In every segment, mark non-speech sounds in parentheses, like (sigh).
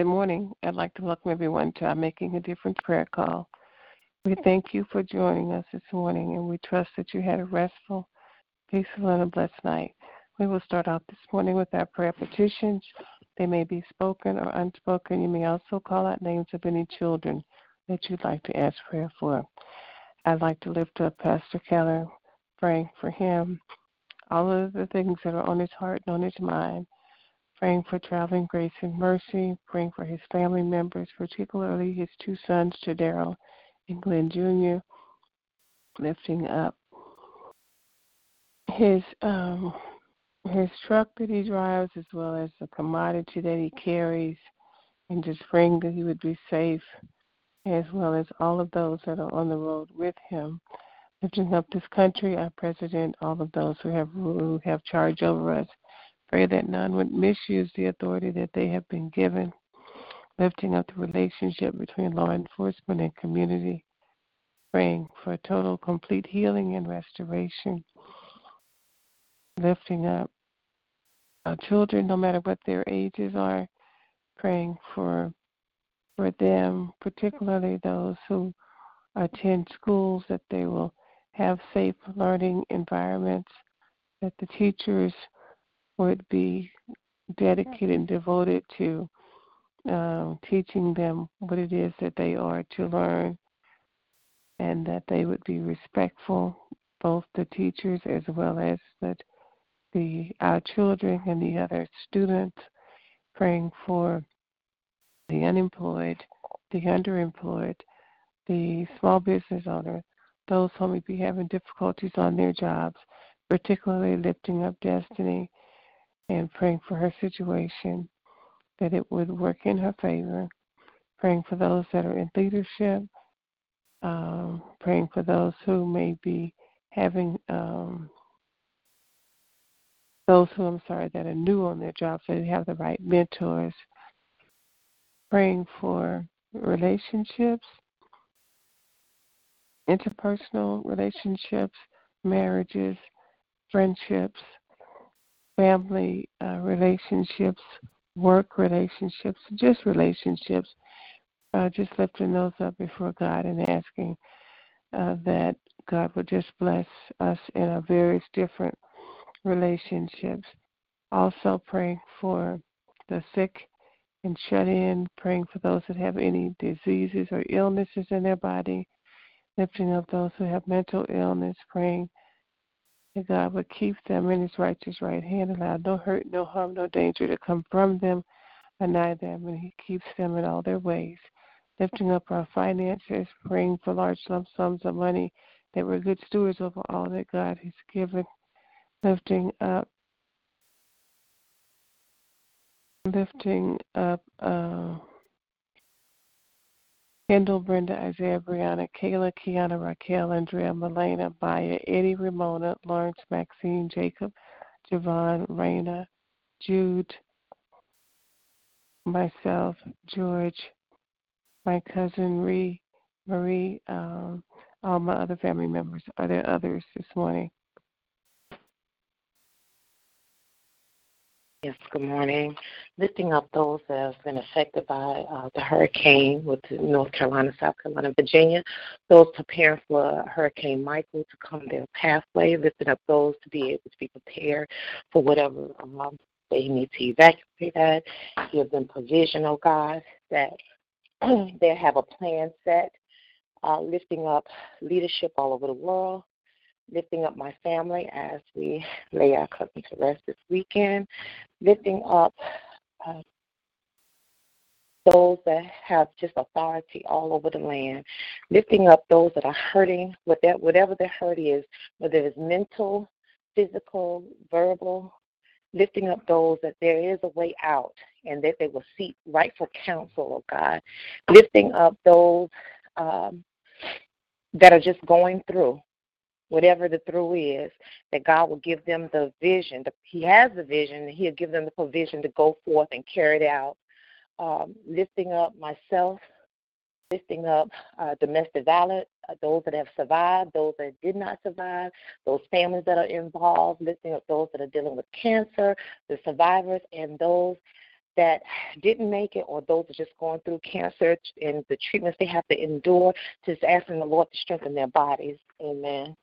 Good morning. I'd like to welcome everyone to our Making a Difference prayer call. We thank you for joining us this morning, and we trust that you had a restful, peaceful, and a blessed night. We will start off this morning with our prayer petitions. They may be spoken or unspoken. You may also call out names of any children that you'd like to ask prayer for. I'd like to lift up Pastor Keller, praying for him, all of the things that are on his heart and on his mind praying for traveling grace and mercy, praying for his family members, particularly his two sons, Chadero and Glenn Jr., lifting up his um, his truck that he drives as well as the commodity that he carries, and just praying that he would be safe, as well as all of those that are on the road with him. Lifting up this country, our president, all of those who have who have charge over us, Pray that none would misuse the authority that they have been given, lifting up the relationship between law enforcement and community, praying for total, complete healing and restoration, lifting up our children, no matter what their ages are, praying for for them, particularly those who attend schools, that they will have safe learning environments, that the teachers would be dedicated and devoted to um, teaching them what it is that they are to learn and that they would be respectful both the teachers as well as the, the our children and the other students, praying for the unemployed, the underemployed, the small business owners, those who may be having difficulties on their jobs, particularly lifting up Destiny and praying for her situation, that it would work in her favor, praying for those that are in leadership, um, praying for those who may be having um, those who I'm sorry that are new on their job, so they have the right mentors. Praying for relationships, interpersonal relationships, marriages, friendships, family uh, relationships, work relationships, just relationships. Uh, just lifting those up before God and asking uh, that God would just bless us in our various different relationships. Also, praying for the sick and shut in, praying for those that have any diseases or illnesses in their body, lifting up those who have mental illness, praying that God would keep them in his righteous right hand, allow no hurt, no harm, no danger to come from them nigh them, and he keeps them in all their ways. Lifting up our finances, praying for large lump sums of money that we're good stewards over all that God has given. Lifting up lifting up uh, Kendall, Brenda, Isaiah, Brianna, Kayla, Kiana, Raquel, Andrea, Melena, Maya, Eddie, Ramona, Lawrence, Maxine, Jacob, Javon, Raina, Jude, myself, George, my cousin Ree, Marie, um, all my other family members. Are there others this morning? Yes, good morning. Lifting up those that have been affected by uh, the hurricane with North Carolina, South Carolina, Virginia, those preparing for Hurricane Michael to come their pathway, lifting up those to be able to be prepared for whatever um, they need to evacuate that. Give them provision, oh God, that (clears throat) they have a plan set. Uh, lifting up leadership all over the world, lifting up my family as we (laughs) lay our cousin to rest this weekend, lifting up uh, those that have just authority all over the land, lifting up those that are hurting, whatever their hurt is, whether it's mental, physical, verbal, lifting up those that there is a way out and that they will seek rightful counsel, oh God, lifting up those um, that are just going through whatever the through is, that God will give them the vision. he has the vision, He'll give them the provision to go forth and carry it out. Um, lifting up myself, lifting up uh, domestic violence, uh, those that have survived, those that did not survive, those families that are involved, lifting up those that are dealing with cancer, the survivors, and those that didn't make it or those that are just going through cancer and the treatments they have to endure, just asking the Lord to strengthen their bodies. Amen.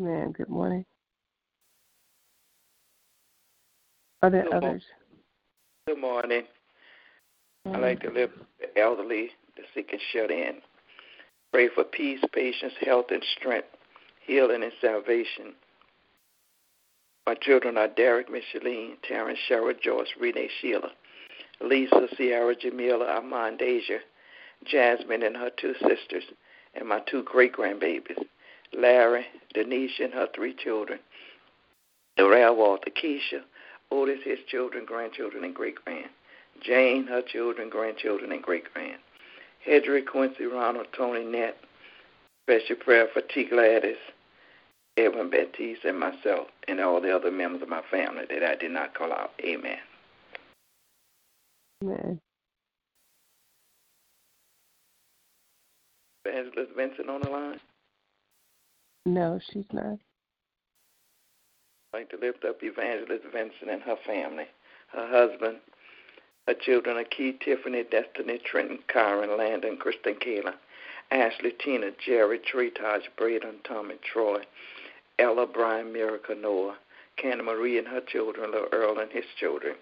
Amen. Good morning. Are there Good others? Good morning. I like to lift the elderly, the sick and shut in. Pray for peace, patience, health, and strength, healing and salvation. My children are Derek, Micheline, Terrence, Cheryl, Joyce, Renee, Sheila, Lisa, Sierra, Jamila, Armand, Asia, Jasmine and her two sisters, and my two great grandbabies. Larry, Denise, and her three children, Darrell Walter, Keisha, Otis, his children, grandchildren, and great grand, Jane, her children, grandchildren, and great grand, Hedrick, Quincy, Ronald, Tony, Nett, special prayer for T. Gladys, Edwin Baptiste, and myself, and all the other members of my family that I did not call out. Amen. Amen. Evangelist Vincent on the line? No, she's not. I'd like to lift up Evangelist Vincent and her family, her husband, her children are Tiffany, Destiny, Trenton, Kyron, Landon, Kristen, Kayla, Ashley, Tina, Jerry, Tree, Taj, Braden, Tommy, Troy, Ella, Brian, Miracle, Noah, Canna Marie and her children, little Earl and his children.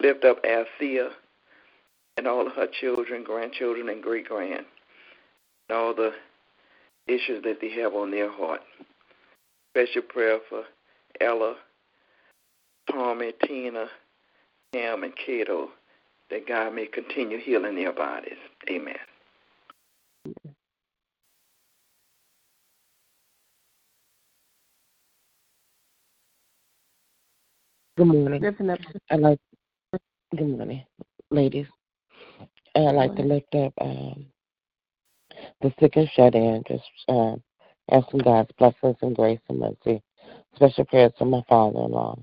Lift up Althea and all of her children, grandchildren, and great grand, and all the issues that they have on their heart. Special prayer for Ella, Tommy, Tina, Cam, and Cato, that God may continue healing their bodies. Amen. Good morning. I like. Good morning, ladies. I'd like to lift up um, the sick and shut in. Just um, asking God's blessings and grace and mercy. Special prayers for my father-in-law.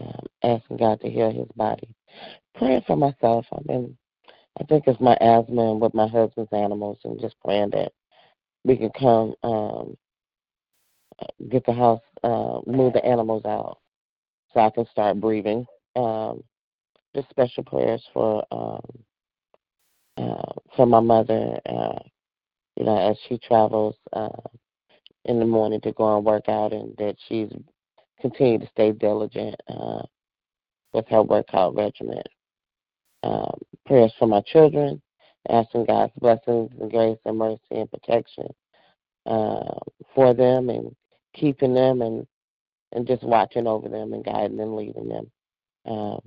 Um, asking God to heal his body. Praying for myself. I've been. I think it's my asthma and with my husband's animals, and just praying that we can come um, get the house, uh, move the animals out so I can start breathing. Um, just special prayers for um, uh, for my mother. Uh, you know, as she travels uh, in the morning to go and work out, and that she's continued to stay diligent uh, with her workout regimen. Um, prayers for my children, asking God's blessings and grace and mercy and protection uh, for them and keeping them and and just watching over them and guiding and leading them. Um,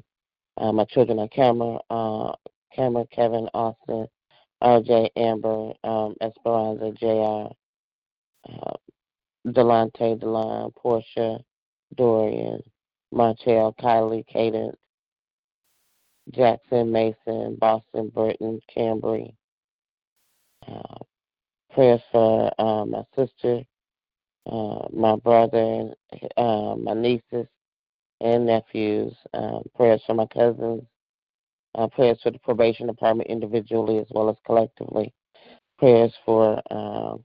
uh, my children are camera, uh, Cameron, Kevin, Austin, RJ, Amber, um, Esperanza, JR, uh, Delante, Delon, Portia, Dorian, Martell, Kylie, Cadence, Jackson, Mason, Boston, Burton, Cambry. Uh, prayers for uh, my sister, uh, my brother, uh, my nieces and nephews, um, prayers for my cousins, uh, prayers for the probation department individually as well as collectively, prayers for um,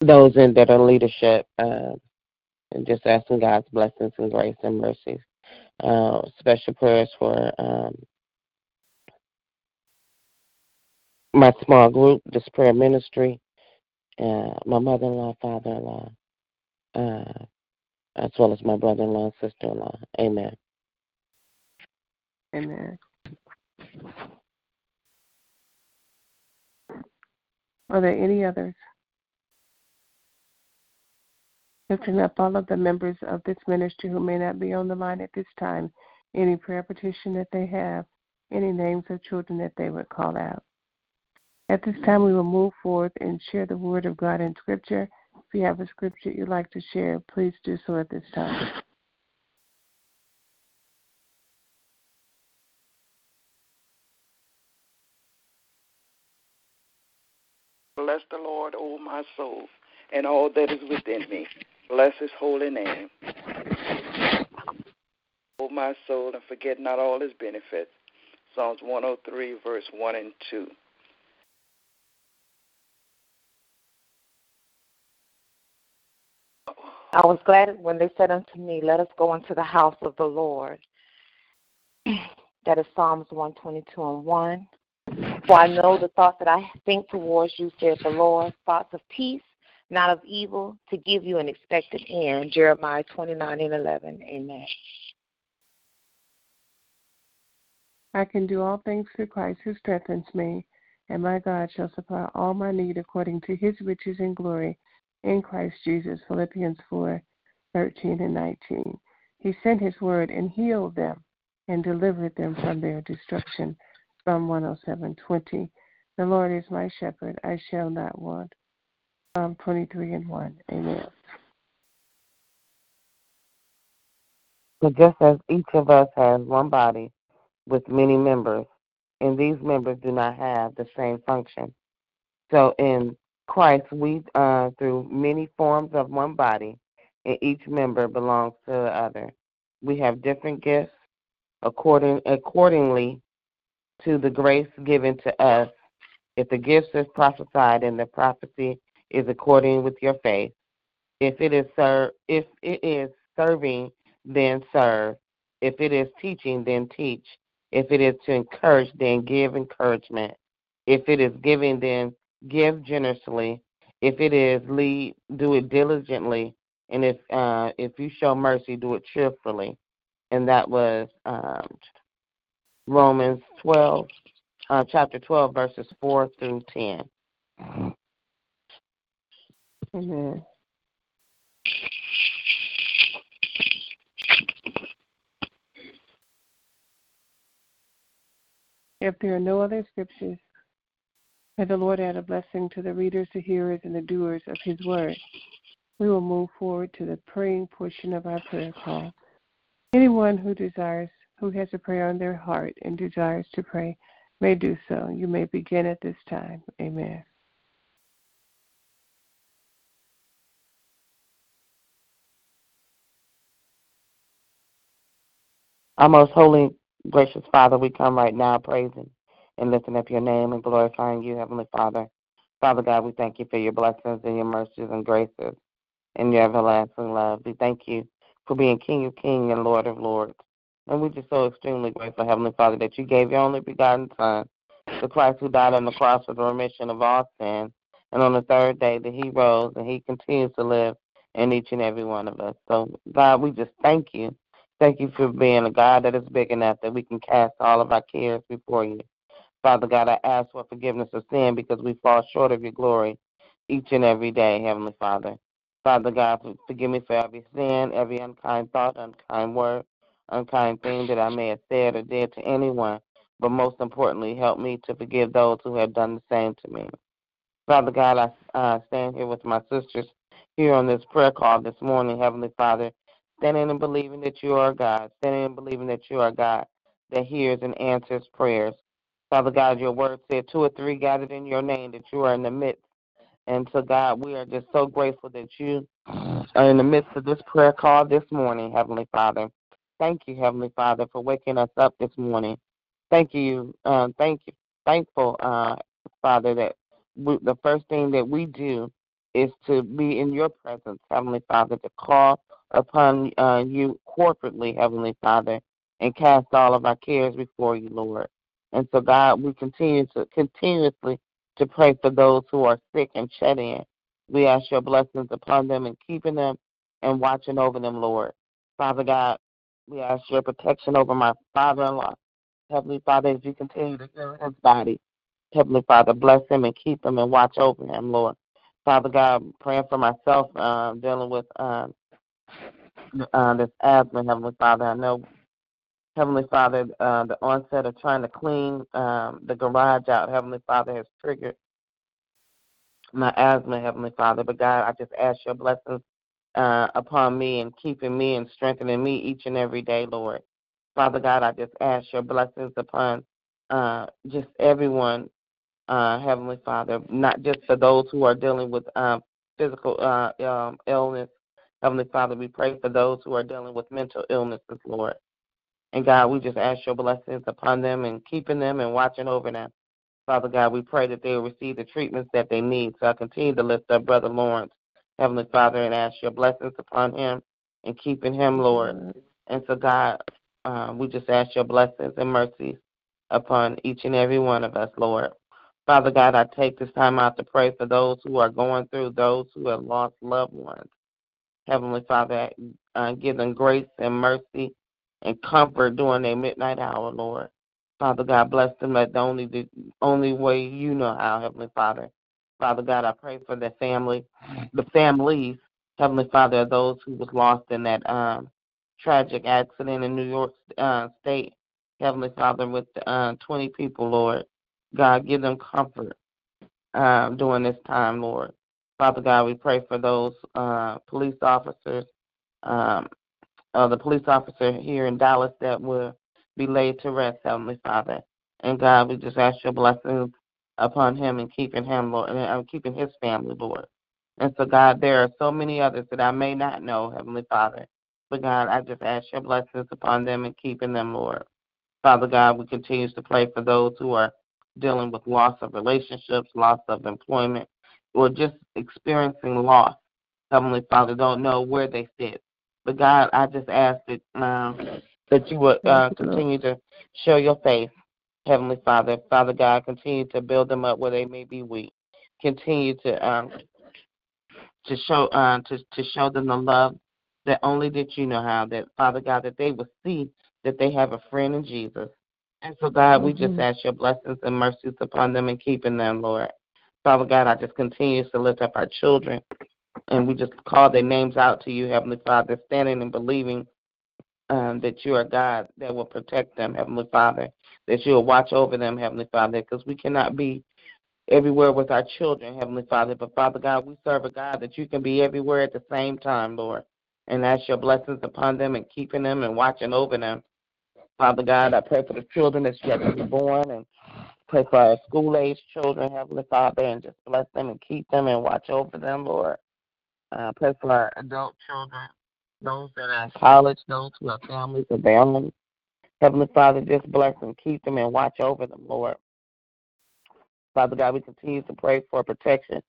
those in that are leadership, uh, and just asking God's blessings and grace and mercies. Uh, special prayers for um, my small group, this prayer ministry, uh, my mother-in-law, father-in-law, uh, as well as my brother-in-law and sister-in-law. Amen. Amen. Are there any others? Lifting up all of the members of this ministry who may not be on the line at this time, any prayer petition that they have, any names of children that they would call out. At this time, we will move forward and share the Word of God in Scripture. If you have a scripture you'd like to share, please do so at this time. Bless the Lord, O my soul, and all that is within me. Bless his holy name. O my soul, and forget not all his benefits. Psalms 103, verse 1 and 2. I was glad when they said unto me, Let us go into the house of the Lord. (clears throat) That is Psalms 122 and 1. For I know the thoughts that I think towards you, saith the Lord, thoughts of peace, not of evil, to give you an expected end. Jeremiah 29 and 11. Amen. I can do all things through Christ who strengthens me, and my God shall supply all my need according to his riches and glory in Christ Jesus. Philippians 4 13 and 19. He sent his word and healed them and delivered them from their destruction. Psalm 107:20. The Lord is my shepherd; I shall not want. Psalm 23 and 1. Amen. So just as each of us has one body with many members, and these members do not have the same function. So in Christ, we, uh, through many forms of one body, and each member belongs to the other. We have different gifts according accordingly to the grace given to us. If the gifts is prophesied and the prophecy is according with your faith, if it is ser- if it is serving, then serve. If it is teaching, then teach. If it is to encourage, then give encouragement. If it is giving, then give generously. If it is lead, do it diligently. And if uh, if you show mercy, do it cheerfully. And that was um, Romans 12, uh, chapter 12, verses 4 through 10. Amen. If there are no other scriptures, may the Lord add a blessing to the readers, the hearers, and the doers of his word. We will move forward to the praying portion of our prayer call. Anyone who desires, who has a prayer on their heart and desires to pray, may do so. You may begin at this time. Amen. Our most holy, gracious Father, we come right now praising and lifting up your name and glorifying you, Heavenly Father. Father God, we thank you for your blessings and your mercies and graces and your everlasting love. We thank you for being King of Kings and Lord of Lords. And we're just so extremely grateful, Heavenly Father, that you gave your only begotten Son, the Christ who died on the cross for the remission of all sin. And on the third day that he rose and he continues to live in each and every one of us. So, God, we just thank you. Thank you for being a God that is big enough that we can cast all of our cares before you. Father God, I ask for forgiveness of sin because we fall short of your glory each and every day, Heavenly Father. Father God, forgive me for every sin, every unkind thought, unkind word, unkind thing that I may have said or did to anyone, but most importantly, help me to forgive those who have done the same to me. Father God, I uh, stand here with my sisters here on this prayer call this morning, Heavenly Father, standing and believing that you are God, standing and believing that you are God that hears and answers prayers. Father God, your word said two or three gathered in your name, that you are in the midst and so, God, we are just so grateful that you are in the midst of this prayer call this morning, Heavenly Father. Thank you, Heavenly Father, for waking us up this morning. Thank you, uh, thank you, thankful, uh, Father, that we, the first thing that we do is to be in your presence, Heavenly Father, to call upon uh, you corporately, Heavenly Father, and cast all of our cares before you, Lord. And so, God, we continue to continuously to pray for those who are sick and shut in. We ask your blessings upon them and keeping them and watching over them, Lord. Father God, we ask your protection over my father in law. Heavenly Father, as you continue to heal his body, Heavenly Father, bless him and keep him and watch over him, Lord. Father God, praying for myself, uh, dealing with uh, uh, this asthma, Heavenly Father. I know Heavenly Father, uh, the onset of trying to clean um, the garage out, Heavenly Father, has triggered my asthma, Heavenly Father. But God, I just ask your blessings uh, upon me and keeping me and strengthening me each and every day, Lord. Father God, I just ask your blessings upon uh, just everyone, uh, Heavenly Father, not just for those who are dealing with um, physical uh, um, illness. Heavenly Father, we pray for those who are dealing with mental illnesses, Lord. And God, we just ask your blessings upon them and keeping them and watching over them. Father God, we pray that they will receive the treatments that they need. So I continue to lift up Brother Lawrence, Heavenly Father, and ask your blessings upon him and keeping him, Lord. And so, God, uh, we just ask your blessings and mercies upon each and every one of us, Lord. Father God, I take this time out to pray for those who are going through, those who have lost loved ones. Heavenly Father, uh, give them grace and mercy and comfort during their midnight hour, Lord. Father God, bless them at the only the only way you know how, Heavenly Father. Father God, I pray for the family, the families, Heavenly Father, of those who was lost in that um, tragic accident in New York uh, State. Heavenly Father, with uh, 20 people, Lord. God, give them comfort uh, during this time, Lord. Father God, we pray for those uh, police officers, um, uh, the police officer here in Dallas that will be laid to rest, Heavenly Father. And God, we just ask your blessings upon him and keeping him, Lord, and uh, keeping his family, Lord. And so, God, there are so many others that I may not know, Heavenly Father. But God, I just ask your blessings upon them and keeping them, Lord. Father God, we continue to pray for those who are dealing with loss of relationships, loss of employment, or just experiencing loss. Heavenly Father, don't know where they sit. But God, I just ask that um, that you would uh, continue to show your face, Heavenly Father. Father God, continue to build them up where they may be weak. Continue to um, to show uh, to to show them the love that only that you know how. That Father God, that they will see that they have a friend in Jesus. And so God, mm-hmm. we just mm-hmm. ask your blessings and mercies upon them and keeping them, Lord. Father God, I just continue to lift up our children, and we just call their names out to you, Heavenly Father, standing and believing um, that you are God that will protect them, Heavenly Father, that you will watch over them, Heavenly Father, because we cannot be everywhere with our children, Heavenly Father. But Father God, we serve a God that you can be everywhere at the same time, Lord. And ask your blessings upon them and keeping them and watching over them. Father God, I pray for the children that's yet to be born and pray for our school age children, Heavenly Father, and just bless them and keep them and watch over them, Lord. Uh, pray for our adult children, those that are in college, those who have families and families. Heavenly Father, just bless them, keep them, and watch over them, Lord. Father God, we continue to pray for protection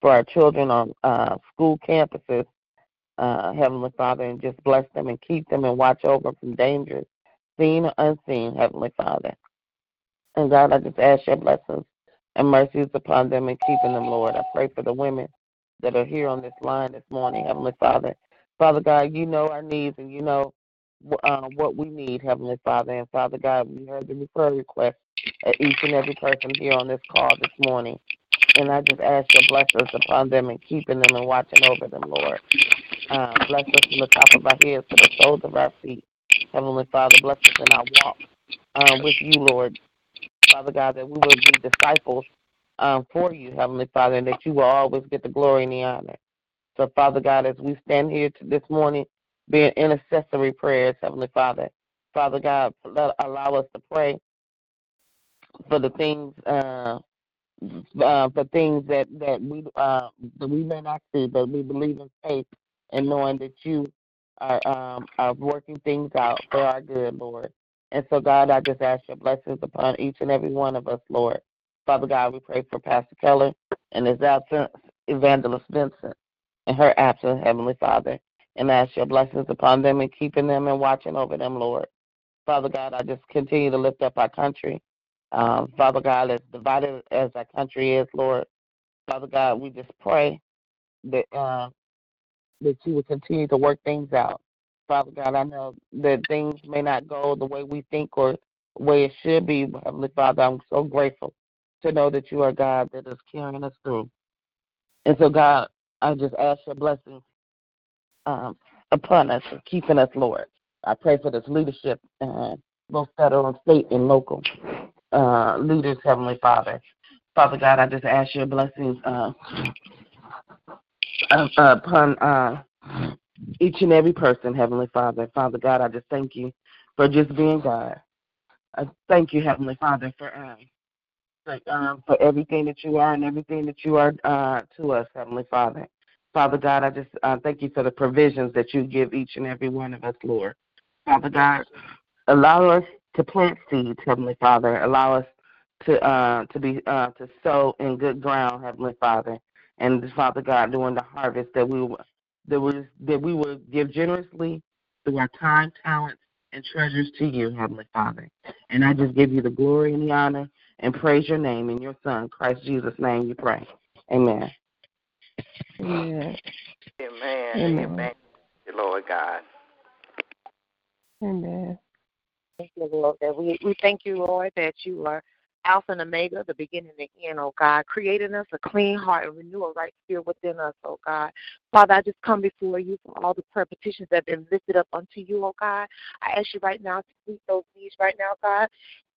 for our children on uh, school campuses, uh, Heavenly Father, and just bless them and keep them and watch over them from dangers, seen or unseen, Heavenly Father. And God, I just ask your blessings and mercies upon them and keeping them, Lord. I pray for the women that are here on this line this morning, Heavenly Father. Father God, you know our needs and you know uh, what we need, Heavenly Father. And Father God, we heard the prayer request of each and every person here on this call this morning. And I just ask your blessings upon them and keeping them and watching over them, Lord. Uh, bless us from the top of our heads to the soles of our feet. Heavenly Father, bless us in our walk uh, with you, Lord. Father God, that we will be disciples um, for you, Heavenly Father, and that you will always get the glory and the honor. So, Father God, as we stand here this morning, being intercessory prayers, Heavenly Father, Father God, allow us to pray for the things, uh, uh, for things that that we uh, that we may not see, but we believe in faith and knowing that you are um, are working things out for our good, Lord. And so, God, I just ask your blessings upon each and every one of us, Lord. Father God, we pray for Pastor Keller and his absence, Evangelist Vincent, and her absence, Heavenly Father. And ask your blessings upon them and keeping them and watching over them, Lord. Father God, I just continue to lift up our country. Um, Father God, as divided as our country is, Lord, Father God, we just pray that uh, that you would continue to work things out. Father God, I know that things may not go the way we think or the way it should be. Heavenly Father, I'm so grateful to know that you are God that is carrying us through. And so, God, I just ask your blessings um, upon us keeping us, Lord. I pray for this leadership, uh, both federal and state and local uh, leaders, Heavenly Father. Father God, I just ask your blessings uh, upon uh, each and every person, Heavenly Father. Father God, I just thank you for just being God. I thank you, Heavenly Father, for uh, um, for everything that you are and everything that you are uh, to us, Heavenly Father. Father God, I just uh, thank you for the provisions that you give each and every one of us, Lord. Father God, allow us to plant seeds, Heavenly Father. Allow us to uh, to be uh, to sow in good ground, Heavenly Father. And Father God, during the harvest that we that we that we will give generously through our time, talents, and treasures to you, Heavenly Father. And I just give you the glory and the honor and praise your name in your Son, Christ Jesus' name. You pray. Amen. Amen. Amen. Amen. Amen. Lord God. Amen. Thank you, Lord. That we, we thank you, Lord, that you are Alpha and Omega, the beginning and the end, oh God, creating us a clean heart and renew a right spirit within us, oh God. Father, I just come before you for all the prayer petitions that have been lifted up unto you, oh God. I ask you right now to meet those needs right now, God.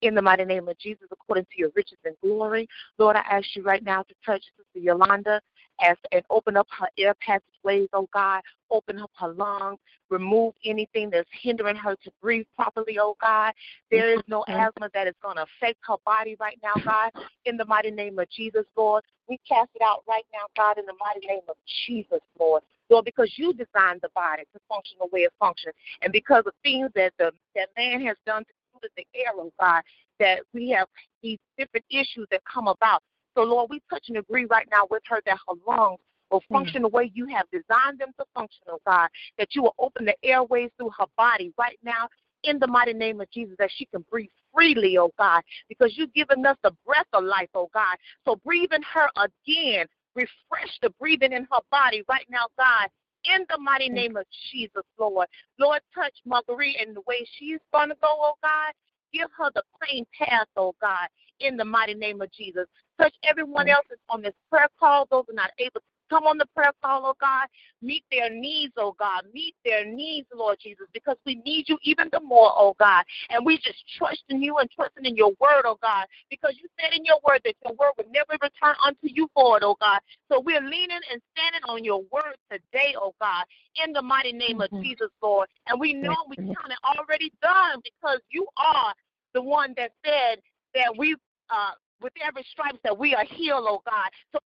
In the mighty name of Jesus, according to your riches and glory. Lord, I ask you right now to touch Sister Yolanda as, and open up her air passageways, oh God. Open up her lungs. Remove anything that's hindering her to breathe properly, oh God. There is no asthma that is going to affect her body right now, God. In the mighty name of Jesus, Lord. We cast it out right now, God, in the mighty name of Jesus, Lord. Lord, because you designed the body to function the way it functions. And because of things that the that man has done to the air, oh God, that we have these different issues that come about. So, Lord, we touch and agree right now with her that her lungs will hmm. function the way you have designed them to function, oh God, that you will open the airways through her body right now in the mighty name of Jesus, that she can breathe freely, oh God, because you've given us the breath of life, oh God. So breathe in her again. Refresh the breathing in her body right now, God, in the mighty name of Jesus, Lord. Lord, touch Marguerite in the way she's going to go, oh God. Give her the plain path, oh God, in the mighty name of Jesus. Touch everyone else that's on this prayer call, those who are not able to come on the prayer call, oh God. Meet their needs, oh God. Meet their needs, Lord Jesus, because we need you even the more, oh God. And we just trust in you and trusting in your word, oh God, because you said in your word that your word would never return unto you for it, oh God. So we're leaning and standing on your word today, oh God, in the mighty name mm-hmm. of Jesus, Lord. And we know we count it already done because you are the one that said that we uh with every stripe that we are healed, oh God. So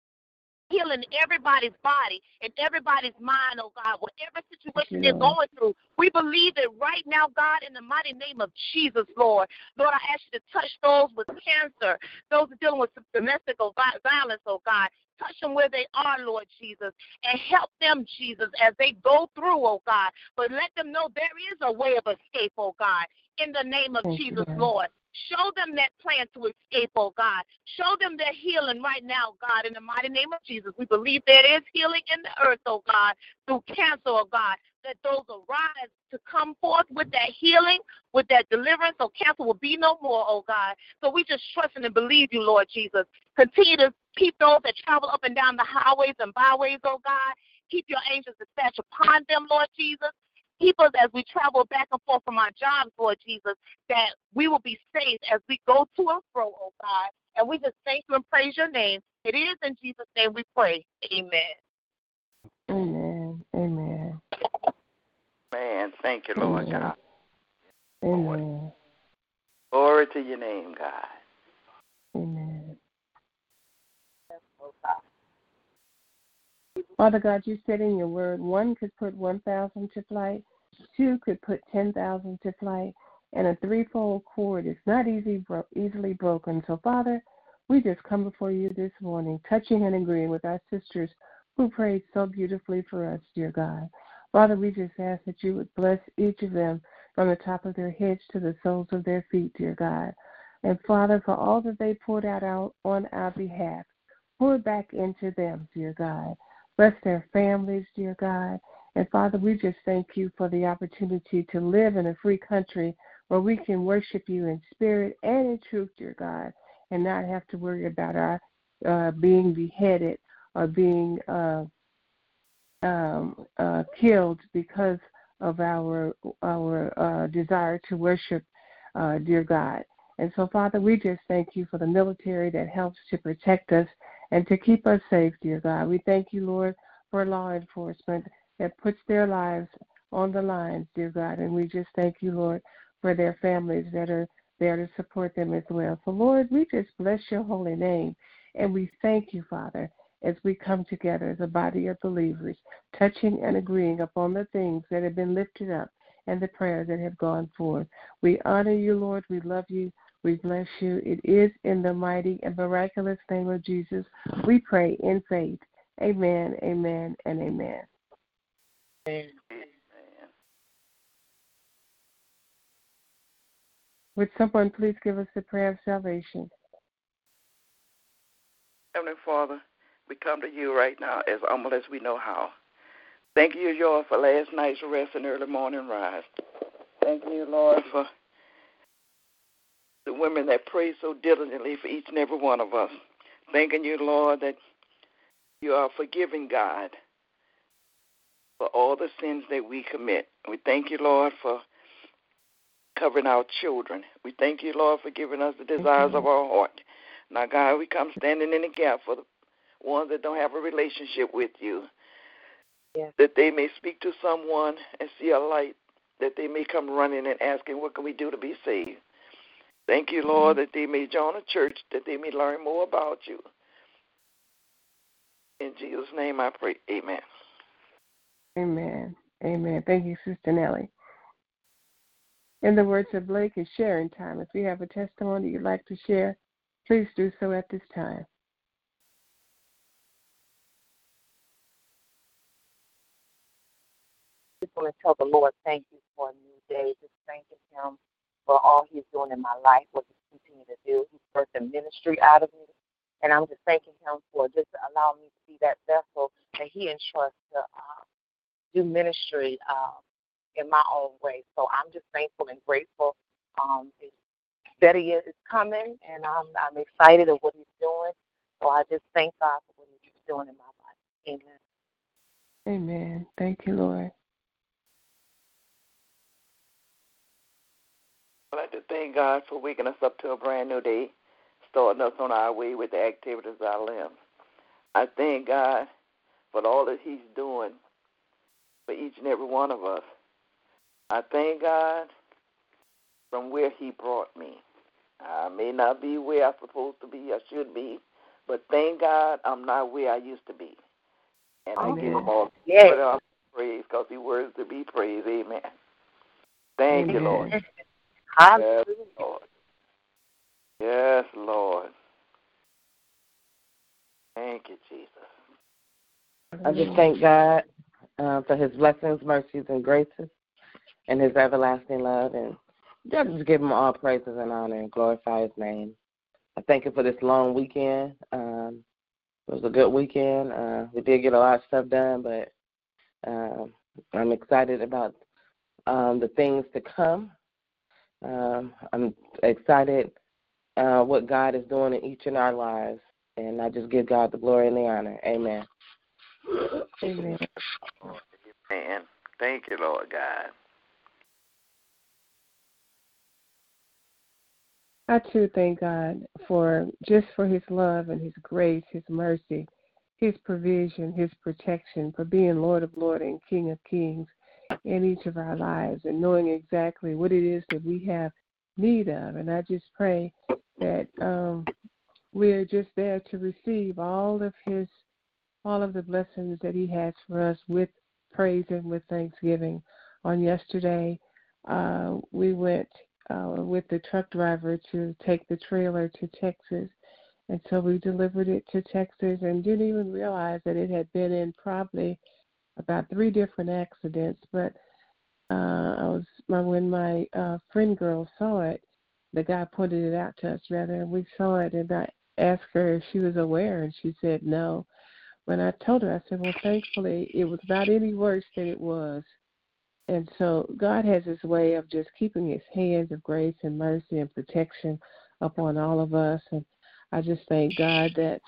healing everybody's body and everybody's mind, oh God, whatever situation they're going through. We believe it right now, God, in the mighty name of Jesus, Lord. Lord, I ask you to touch those with cancer, those dealing with domestic violence, oh God. Touch them where they are, Lord Jesus, and help them, Jesus, as they go through, oh God. But let them know there is a way of escape, oh God, in the name of Thank Jesus, you, Lord. Show them that plan to escape, oh God. Show them their healing right now, God, in the mighty name of Jesus. We believe there is healing in the earth, oh God, through cancer, oh God. That those arise to come forth with that healing, with that deliverance, so cancer will be no more, oh God. So we just trust and believe you, Lord Jesus. Continue to keep those that travel up and down the highways and byways, oh God. Keep your angels dispatched upon them, Lord Jesus. Keep us as we travel back and forth from our jobs, Lord Jesus, that we will be safe as we go to and fro, oh God. And we just thank you and praise your name. It is in Jesus' name we pray. Amen. Amen. Amen. Man, thank you, Lord Amen. God. Amen. Glory to your name, God. Amen. Father God, you said in your word, one could put 1,000 to flight, two could put 10,000 to flight, and a threefold cord is not easy, bro- easily broken. So, Father, we just come before you this morning, touching and agreeing with our sisters who prayed so beautifully for us, dear God. Father, we just ask that you would bless each of them from the top of their heads to the soles of their feet, dear God. And Father, for all that they poured out on our behalf, pour back into them, dear God. Bless their families, dear God. And Father, we just thank you for the opportunity to live in a free country where we can worship you in spirit and in truth, dear God, and not have to worry about our uh, being beheaded or being uh, um, uh, killed because of our our uh, desire to worship, uh, dear God. And so, Father, we just thank you for the military that helps to protect us and to keep us safe, dear God. We thank you, Lord, for law enforcement that puts their lives on the line, dear God. And we just thank you, Lord, for their families that are there to support them as well. So, Lord, we just bless your holy name. And we thank you, Father, as we come together as a body of believers, touching and agreeing upon the things that have been lifted up and the prayers that have gone forth. We honor you, Lord. We love you. We bless you. It is in the mighty and miraculous name of Jesus we pray in faith. Amen, amen, and amen. Amen. Would someone please give us the prayer of salvation? Heavenly Father, we come to you right now as humble as we know how. Thank you, Lord, for last night's rest and early morning rise. Thank you, Lord, for the women that pray so diligently for each and every one of us. Thanking you, Lord, that you are forgiving God for all the sins that we commit. We thank you, Lord, for covering our children. We thank you, Lord, for giving us the desires of our heart. Now, God, we come standing in the gap for the ones that don't have a relationship with you, yes. that they may speak to someone and see a light, that they may come running and asking, What can we do to be saved? Thank you, Lord, that they may join a church, that they may learn more about you. In Jesus' name I pray. Amen. Amen. Amen. Thank you, Sister Nellie. In the words of Blake, it's sharing time. If you have a testimony you'd like to share, please do so at this time. I just want to tell the Lord thank you for a new day. Just thanking Him for all He's doing in my life, what He's continuing to do. He's birthed ministry out of me. And I'm just thanking Him for just allowing me to be that vessel that He entrusts to uh, do ministry uh, in my own way. So I'm just thankful and grateful. Um, years is coming, and I'm I'm excited of what He's doing. So I just thank God for what He's doing in my life. Amen. Amen. Thank you, Lord. I'd like to thank God for waking us up to a brand new day, starting us on our way with the activities of our limbs. I thank God for all that He's doing for each and every one of us. I thank God from where He brought me. I may not be where I'm supposed to be, I should be, but thank God I'm not where I used to be. And I give Him all yes. praise because He worthy to be praised. Amen. Thank Amen. you, Lord. Yes, Lord. Yes, Lord. Thank you, Jesus. I just thank God uh, for his blessings, mercies, and graces, and his everlasting love. And just give him all praises and honor and glorify his name. I thank him for this long weekend. Um, it was a good weekend. Uh, we did get a lot of stuff done, but uh, I'm excited about um, the things to come. Um, I'm excited uh, what God is doing in each of our lives, and I just give God the glory and the honor. Amen. Amen. Amen. Thank you, Lord God. I too thank God for just for his love and his grace, his mercy, his provision, his protection, for being Lord of Lords and King of Kings in each of our lives and knowing exactly what it is that we have need of. And I just pray that um, we are just there to receive all of his all of the blessings that he has for us with praise and with thanksgiving. On yesterday, uh, we went uh, with the truck driver to take the trailer to Texas. And so we delivered it to Texas and didn't even realize that it had been in probably about three different accidents. But uh, I was my when my uh, friend girl saw it, the guy pointed it out to us rather, and we saw it, and I asked her if she was aware, and she said no. When I told her, I said, well, thankfully it was not any worse than it was. And so God has His way of just keeping His hands of grace and mercy and protection upon all of us, and I just thank God that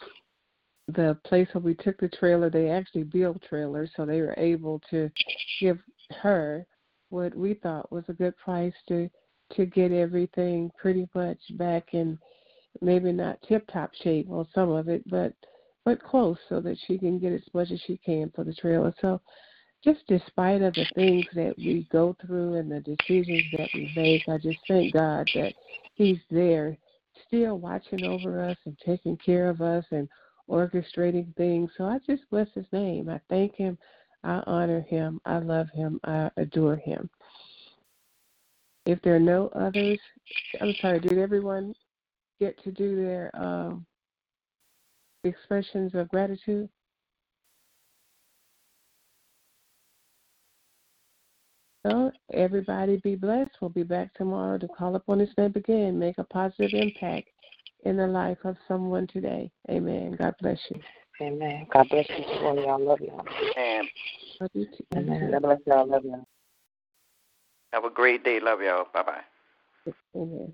the place where we took the trailer, they actually built trailers, so they were able to give her what we thought was a good price to to get everything pretty much back in maybe not tip top shape on some of it, but but close so that she can get as much as she can for the trailer. So just despite of the things that we go through and the decisions that we make, I just thank God that He's there still watching over us and taking care of us and orchestrating things. So I just bless his name. I thank him. I honor him. I love him. I adore him. If there are no others, I'm sorry, did everyone get to do their um, expressions of gratitude? So, everybody be blessed. We'll be back tomorrow to call upon his name again, make a positive impact in the life of someone today. Amen. God bless you. Amen. God bless you. Y'all love y'all. Amen. Love you too. Amen. God bless y'all. Love y'all. Have a great day. Love y'all. Bye bye. Amen.